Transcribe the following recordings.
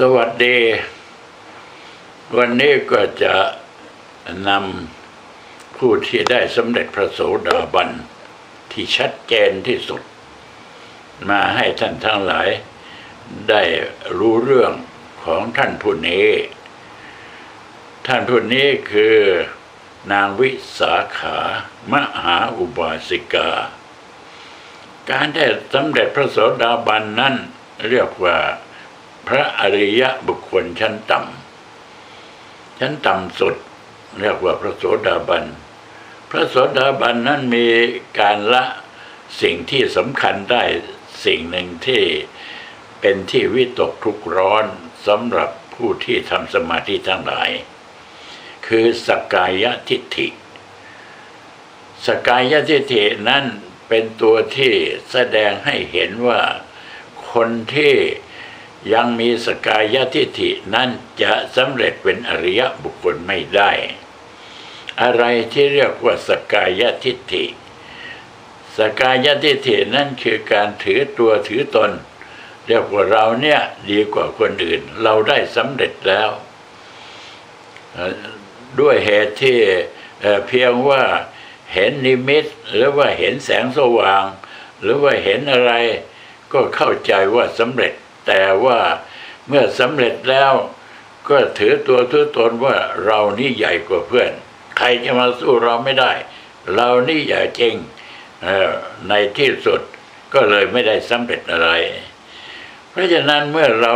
สวัสดี วันนี้ก็จะนำผู้ที่ได้สำเร็จพระโสดาบัน ที่ชัดเจนที่สุด มาให้ท่านทั้งหลายได้รู้เรื่องของท่านผู้นี้ ท่านผู้นี้คือนางวิสาขามหาอุบาสิกา การได้สำเร็จพระโสดาบันนั้นเรียกว่า พระอริยะบุคคลชั้นต่ำชั้นต่ำสุดเรียกว่าพระโสดาบัน พระโสดาบันนั้นมีการละสิ่งที่สำคัญได้สิ่งหนึ่งที่เป็นที่วิตกทุกร้อนสำหรับผู้ที่ทำสมาธิทั้งหลาย คือสกายทิฏฐิ สกายทิฏฐินั้นเป็นตัวที่แสดงให้เห็นว่าคนที่ ยังมีสกายทิฏฐินั้นจะสำเร็จเป็นอริยบุคคลไม่ได้ อะไรที่เรียกว่าสกายทิฏฐิ สกายทิฏฐินั่นคือการถือตัวถือตน เรียกว่าเราเนี่ยดีกว่าคนอื่น เราได้สำเร็จแล้ว ด้วยเหตุที่เพียงว่าเห็นนิมิต หรือว่าเห็นแสงสว่าง หรือว่าเห็นอะไรก็เข้าใจว่าสำเร็จ แต่ว่าเมื่อสำเร็จแล้วก็ถือตัวถือตนว่าเรานี่ใหญ่กว่าเพื่อน ใครจะมาสู้เราไม่ได้ เรานี่ใหญ่จริงในที่สุดก็เลยไม่ได้สำเร็จอะไร เพราะฉะนั้นเมื่อเรา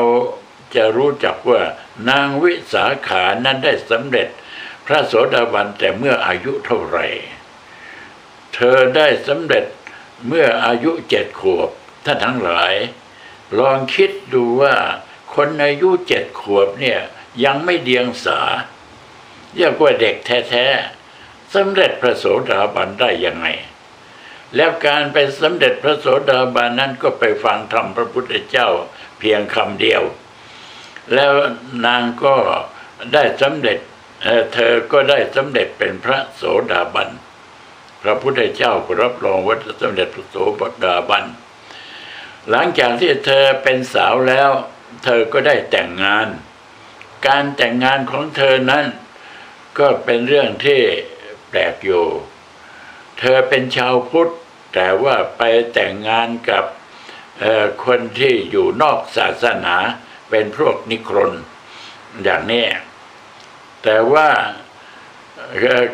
จะรู้จักว่านางวิสาขานั้นได้สำเร็จพระโสดาบันแต่เมื่ออายุเท่าไหร่ เธอได้สำเร็จเมื่ออายุเจ็ดขวบท่านทั้งหลาย ลองคิดดูว่าคนอายุเจ็ดขวบเนี่ยยังไม่เดียงสาเรียกว่าเด็กแท้ๆสำเร็จพระโสดาบันได้ยังไง แล้วการไปสำเร็จพระโสดาบันนั้นก็ไปฟังธรรมพระพุทธเจ้าเพียงคำเดียว แล้วนางก็ได้สำเร็จเธอก็ได้สำเร็จเป็นพระโสดาบัน พระพุทธเจ้ารับรองว่าสำเร็จพระโสดาบัน หลังจากที่เธอเป็นสาวแล้ว เธอก็ได้แต่งงาน การแต่งงานของเธอนั้น ก็เป็นเรื่องที่แปลกอยู่ เธอเป็นชาวพุทธ แต่ว่าไปแต่งงานกับคนที่อยู่นอกศาสนาเป็นพวกนิครนอย่างนี้ แต่ว่า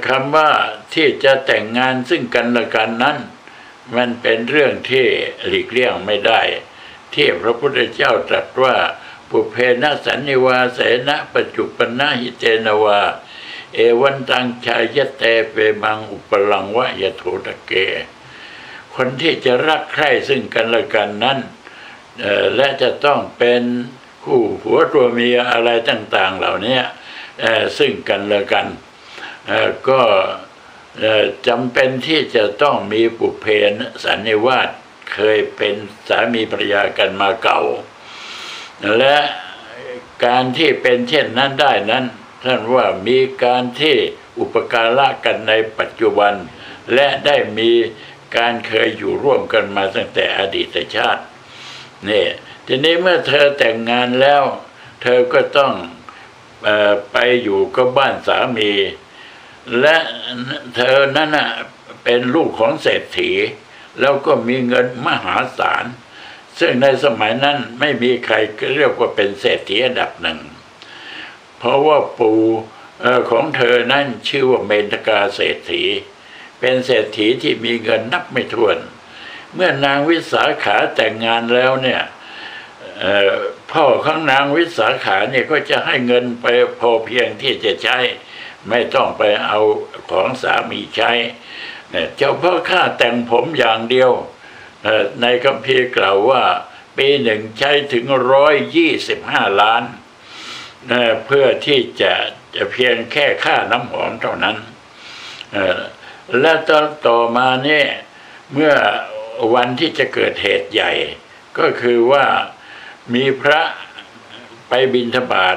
คำว่าที่จะแต่งงานซึ่งกันและกันนั้น มันเป็นเรื่องที่หลีกเลี่ยงไม่ได้ ที่พระพุทธเจ้าตรัสว่าปุเพนะสันนิวาเสนะปัจจุปนะหิเตนวา เอวันตังชายเตเปมังอุปลังวะยะโถตะเก คนที่จะรักใคร่ซึ่งกันและกันนั้นและจะต้องเป็นคู่หัวตัวเมียอะไรต่าง ๆ เหล่านี้ซึ่งกันและกันก็ จำเป็นที่จะต้องมีปุเพนสันนิวาสเคยเป็นสามีภรรยากันมาเก่า และการที่เป็นเช่นนั้นได้นั้น ท่านว่ามีการที่อุปการะกันในปัจจุบัน และได้มีการเคยอยู่ร่วมกันมาตั้งแต่อดีตชาตินี่ทีนี้เมื่อเธอแต่งงานแล้ว เธอก็ต้องอไปอยู่กับบ้านสามี และเธอนั้นเป็นลูกของเศรษฐี แล้วก็มีเงินมหาศาล ซึ่งในสมัยนั้นไม่มีใครเรียกว่าเป็นเศรษฐีอันดับหนึ่ง เพราะว่าปู่ของเธอนั้นชื่อว่าเมนกาเศรษฐี เป็นเศรษฐีที่มีเงินนับไม่ถ้วน เมื่อนางวิสาขาแต่งงานแล้วเนี่ยพ่อของนางวิสาขาเนี่ยก็จะให้เงินไปพอเพียงที่จะใช้ ไม่ต้องไปเอาของสามีใช้เจ้าพ่อข้าแต่งผมอย่างเดียว ในคัมภีร์กล่าวว่า ปีหนึ่งใช้ถึงร้อยยี่สิบห้าล้าน เพื่อที่จะจะเพียงแค่ค่าน้ำหอมเท่านั้น และต่อต่อมาเนี่ยเมื่อวันที่จะเกิดเหตุใหญ่ ก็คือว่ามีพระไปบินทบาท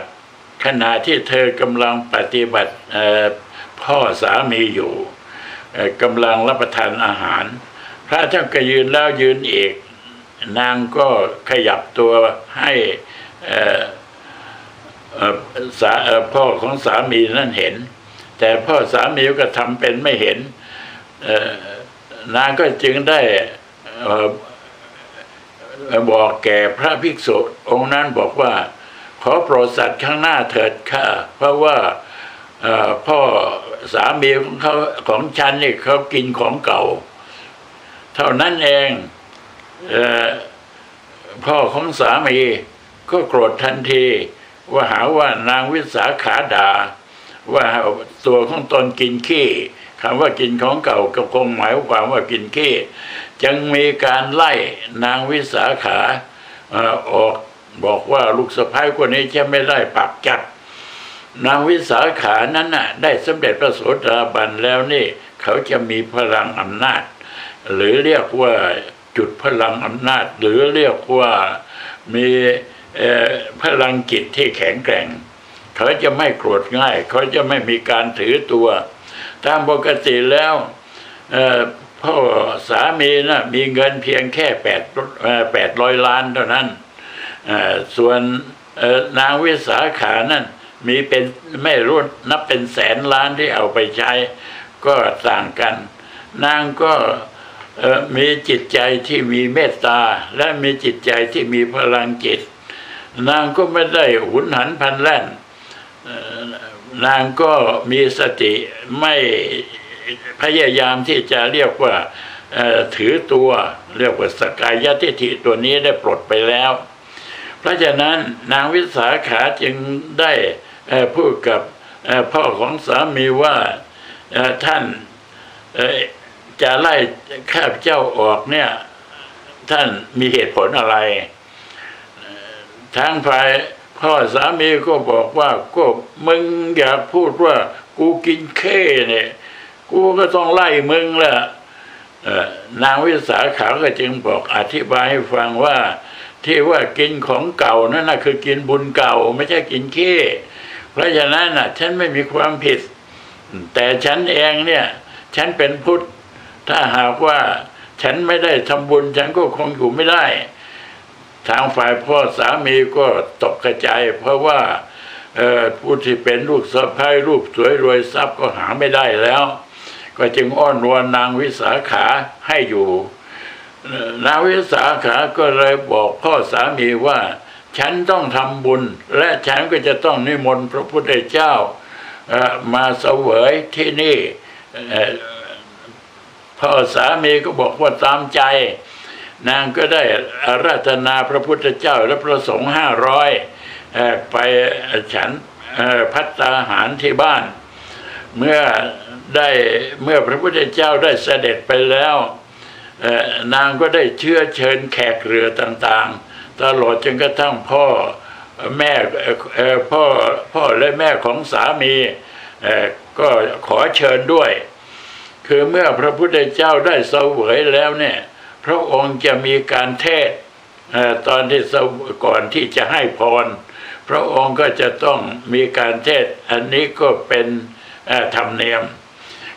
ขณะที่เธอกำลังปฏิบัติพ่อสามีอยู่กำลังรับประทานอาหาร พระเจ้าก็ยืนแล้วยืนอีก นางก็ขยับตัวให้พ่อของสามีนั่นเห็น แต่พ่อสามีก็ทำเป็นไม่เห็นนางก็จึงได้บอกแก่พระภิกษุองค์นั้นบอกว่า อโปรดสัตว์ข้างหน้าเถิดข้าเพราะว่าพ่อสามีของเขาของฉันนี่เขากินของเก่า เท่านั้นเองเอพ่อของสามีก็โกรธทันที ว่าหาว่านางวิสาขาด่าว่าตัวของตนกินขี้คำว่ากินของเก่าก็คงหมายความว่ากินขี้จึงมีการไล่นางวิสาขาออก บอกว่าลูกสะพ้ายคนนี้จะไม่ได้ปรับจัด นางวิสาขานั้นน่ะ ได้สำเร็จพระโสดาบันแล้วนี่ เขาจะมีพลังอำนาจ หรือเรียกว่าจุดพลังอำนาจ หรือเรียกว่ามีพลังจิตที่แข็งแกร่ง เขาจะไม่โกรธง่าย เขาจะไม่มีการถือตัว ตามปกติแล้วพ่อสามีนะมีเงินเพียงแค่แปดแปดร้อยล้านเท่านั้น ส่วนนางวิสาขานั่นมีเป็นไม่รู้นับเป็นแสนล้านที่เอาไปใช้ ก็ต่างกัน นางก็มีจิตใจที่มีเมตตา และมีจิตใจที่มีพลังจิต นางก็ไม่ได้หุนหันพันแล่นนางก็มีสติไม่พยายามที่จะเรียกว่าถือตัวเรียกว่าสกายทิฏฐิตัวนี้ได้ปลดไปแล้ว เพราะฉะนั้นนางวิสาขาจึงได้พูดกับพ่อของสามีว่าท่านจะไล่ข้าพเจ้าออกเนี่ย ท่านมีเหตุผลอะไรทางฝ่ายพ่อสามีก็บอกว่าก็มึงอยากพูดว่า กูกินเข้เนี่ย กูก็ต้องไล่มึงแหละเอ่อนางวิสาขาก็จึงบอกอธิบายให้ฟังว่า ที่ว่ากินของเก่านั่นนะคือกินบุญเก่าไม่ใช่กินขี้เพราะฉะนั้นน่ะฉันไม่มีความผิด แต่ฉันเองเนี่ย ฉันเป็นพุทธ ถ้าหากว่าฉันไม่ได้ทำบุญ ฉันก็คงอยู่ไม่ได้ ทางฝ่ายพ่อสามีก็ตกกระจายเพราะว่าผู้ที่เป็นลูกสะใภ้ลูกสวยรวยทรัพย์ก็หาไม่ได้แล้ว ก็จึงอ้อนวอนนางวิสาขาให้อยู่ นางวิสาขาก็เลยบอกพ่อสามีว่า ฉันต้องทำบุญ และฉันก็จะต้องนิมนต์พระพุทธเจ้ามาเสวยที่นี่พ่อสามีก็บอกว่าตามใจ นางก็ได้อาราธนาพระพุทธเจ้าและพระสงฆ์ห้าร้อยไปฉันพัตตาหารที่บ้าน เมื่อได้เมื่อพระพุทธเจ้าได้เสด็จไปแล้ว นางก็ได้เชื้อเชิญแขกเรือต่างๆ ตลอดจนกระทั่งพ่อแม่พ่อพ่อและแม่ของสามีก็ขอเชิญด้วย คือเมื่อพระพุทธเจ้าได้เสวยแล้วเนี่ยพระองค์จะมีการเทศตอนที่ก่อนที่จะให้พร พระองค์ก็จะต้องมีการเทศ อันนี้ก็เป็นธรรมเนียม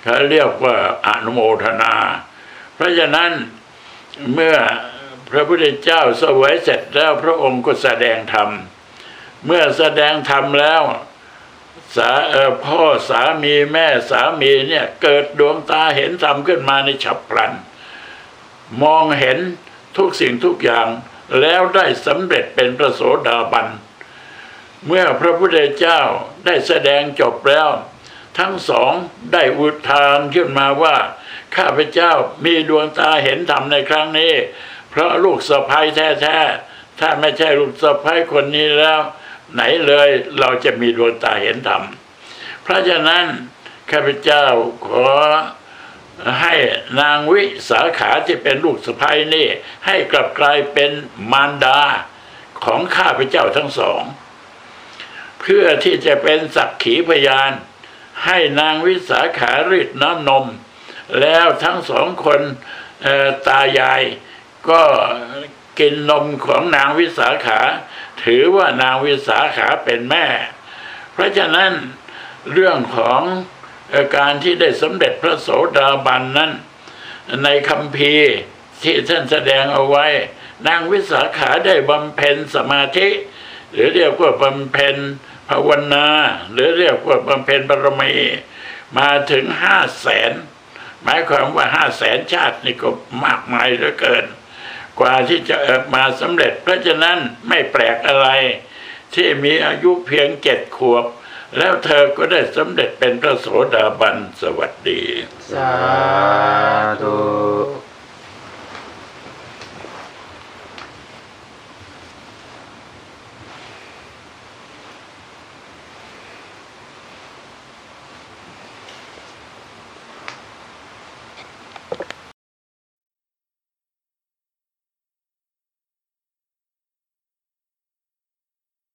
เขาเรียกว่าอนุโมทนา เพราะฉะนั้นเมื่อพระพุทธเจ้าเสวยเสร็จแล้วพระองค์ก็แสดงธรรม เมื่อแสดงธรรมแล้วสาพ่อสามีแม่สามีเนี่ยเกิดดวงตาเห็นธรรมขึ้นมาในฉับพลัน มองเห็นทุกสิ่งทุกอย่างแล้วได้สำเร็จเป็นพระโสดาบัน เมื่อพระพุทธเจ้าได้แสดงจบแล้ว ทั้งสองได้อุทานขึ้นมาว่า ข้าพเจ้ามีดวงตาเห็นธรรมในครั้งนี้ เพราะลูกสะพ้ายแท้ๆ ถ้าไม่ใช่ลูกสะพ้ายคนนี้แล้ว ไหนเลยเราจะมีดวงตาเห็นธรรม เพราะฉะนั้นข้าพเจ้าขอให้นางวิสาขาที่เป็นลูกสะพ้ายนี่ ให้กลับกลายเป็นมารดาของข้าพเจ้าทั้งสอง เพื่อที่จะเป็นสักขีพยาน ให้นางวิสาขารีดน้ำนม แล้วทั้งสองคนตายายก็กินนมของนางวิสาขา ถือว่านางวิสาขาเป็นแม่ เพราะฉะนั้นเรื่องของการที่ได้สำเร็จพระโสดาบันนั้น ในคำพีร์ที่ท่านแสดงเอาไว้ นางวิสาขาได้บำเพ็ญสมาธิ หรือเรียกว่าบำเพ็ญภาวนา หรือเรียกว่าบำเพ็ญบารมีมาถึงห้าแสน หมายความว่าห้าแสนชาตินี่ก็มากมายเหลือเกิน กว่าที่จะเอิบมาสำเร็จ เพราะฉะนั้นไม่แปลกอะไร ที่มีอายุเพียงเจ็ดขวบ แล้วเธอก็ได้สำเร็จเป็นพระโสดาบันสวัสดี สาธุ